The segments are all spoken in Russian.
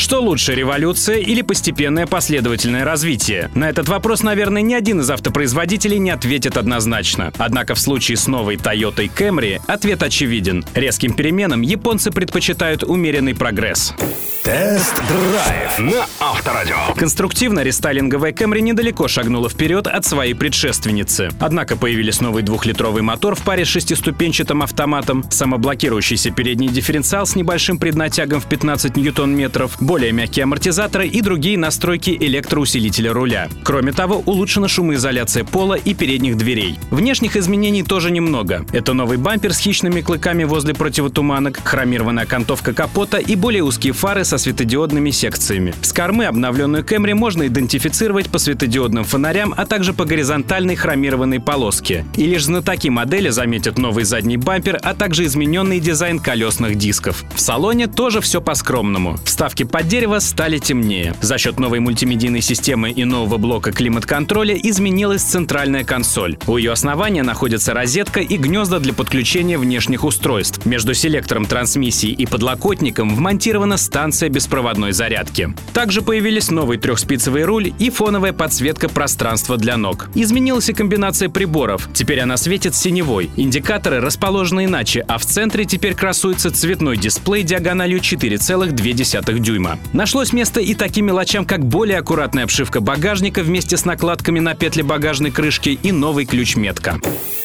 Что лучше, революция или постепенное последовательное развитие? На этот вопрос, наверное, ни один из автопроизводителей не ответит однозначно. Однако в случае с новой Toyota Camry ответ очевиден. Резким переменам японцы предпочитают умеренный прогресс. Тест-драйв на Авторадио. Конструктивно рестайлинговая Camry недалеко шагнула вперед от своей предшественницы. Однако появились новый двухлитровый мотор в паре с шестиступенчатым автоматом, самоблокирующийся передний дифференциал с небольшим преднатягом в 15 ньютон-метров, более мягкие амортизаторы и другие настройки электроусилителя руля. Кроме того, улучшена шумоизоляция пола и передних дверей. Внешних изменений тоже немного. Это новый бампер с хищными клыками возле противотуманок, хромированная окантовка капота и более узкие фары со светодиодными секциями. С кормы обновленную Camry можно идентифицировать по светодиодным фонарям, а также по горизонтальной хромированной полоске. И лишь знатоки модели заметят новый задний бампер, а также измененный дизайн колесных дисков. В салоне тоже все по-скромному. Вставки под дерево стали темнее. За счет новой мультимедийной системы и нового блока климат-контроля изменилась центральная консоль. У ее основания находится розетка и гнезда для подключения внешних устройств. Между селектором трансмиссии и подлокотником вмонтирована станция беспроводной зарядки. Также появились новый трехспицевый руль и фоновая подсветка пространства для ног. Изменилась и комбинация приборов. Теперь она светит синевой. Индикаторы расположены иначе, а в центре теперь красуется цветной дисплей диагональю 4,2 дюйма. Нашлось место и таким мелочам, как более аккуратная обшивка багажника вместе с накладками на петли багажной крышки и новый ключ-метка.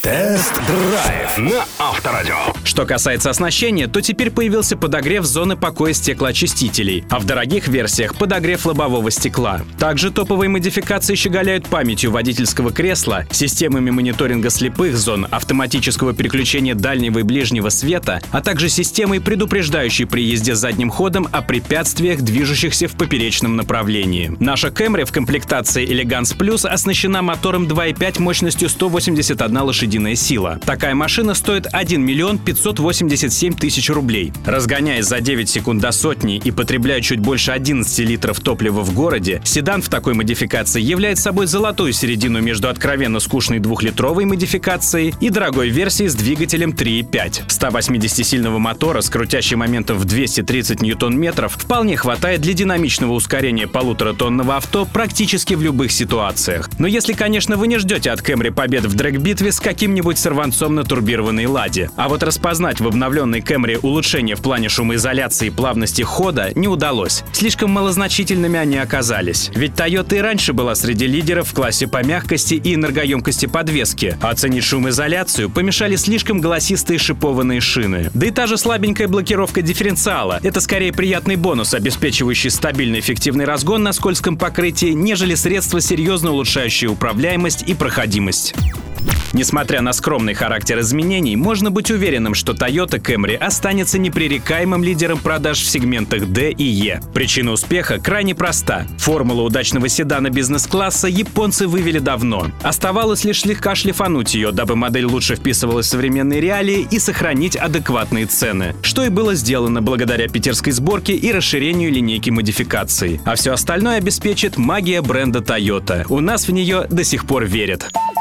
Тест-драйв на Авторадио. Что касается оснащения, то теперь появился подогрев зоны покоя стеклоочистителей, а в дорогих версиях подогрев лобового стекла. Также топовые модификации щеголяют памятью водительского кресла, системами мониторинга слепых зон, автоматического переключения дальнего и ближнего света, а также системой, предупреждающей при езде задним ходом о препятствиях, движущихся в поперечном направлении. Наша Camry в комплектации Elegance Plus оснащена мотором 2.5 мощностью 181 лошадиная лошадиная сила. Такая машина стоит 1 миллион 587 тысяч рублей. Разгоняясь за 9 секунд до сотни и потребляя чуть больше 11 литров топлива в городе, седан в такой модификации является собой золотую середину между откровенно скучной двухлитровой модификацией и дорогой версией с двигателем 3.5. 180-сильного мотора с крутящим моментом в 230 ньютон-метров вполне хватает для динамичного ускорения полуторатонного авто практически в любых ситуациях. Но если, конечно, вы не ждете от Camry побед в дрэк-битве с каким каким-нибудь сорванцом на турбированной ладе. А вот распознать в обновленной Camry улучшения в плане шумоизоляции и плавности хода не удалось. Слишком малозначительными они оказались. Ведь Toyota и раньше была среди лидеров в классе по мягкости и энергоемкости подвески. Оценить шумоизоляцию помешали слишком голосистые шипованные шины. Да и та же слабенькая блокировка дифференциала. Это скорее приятный бонус, обеспечивающий стабильный эффективный разгон на скользком покрытии, нежели средство, серьезно улучшающее управляемость и проходимость. Несмотря на скромный характер изменений, можно быть уверенным, что Toyota Camry останется непререкаемым лидером продаж в сегментах D и E. Причина успеха крайне проста. Формулу удачного седана бизнес-класса японцы вывели давно. Оставалось лишь слегка шлифануть ее, дабы модель лучше вписывалась в современные реалии и сохранить адекватные цены. Что и было сделано благодаря питерской сборке и расширению линейки модификаций. А все остальное обеспечит магия бренда Toyota. У нас в нее до сих пор верят.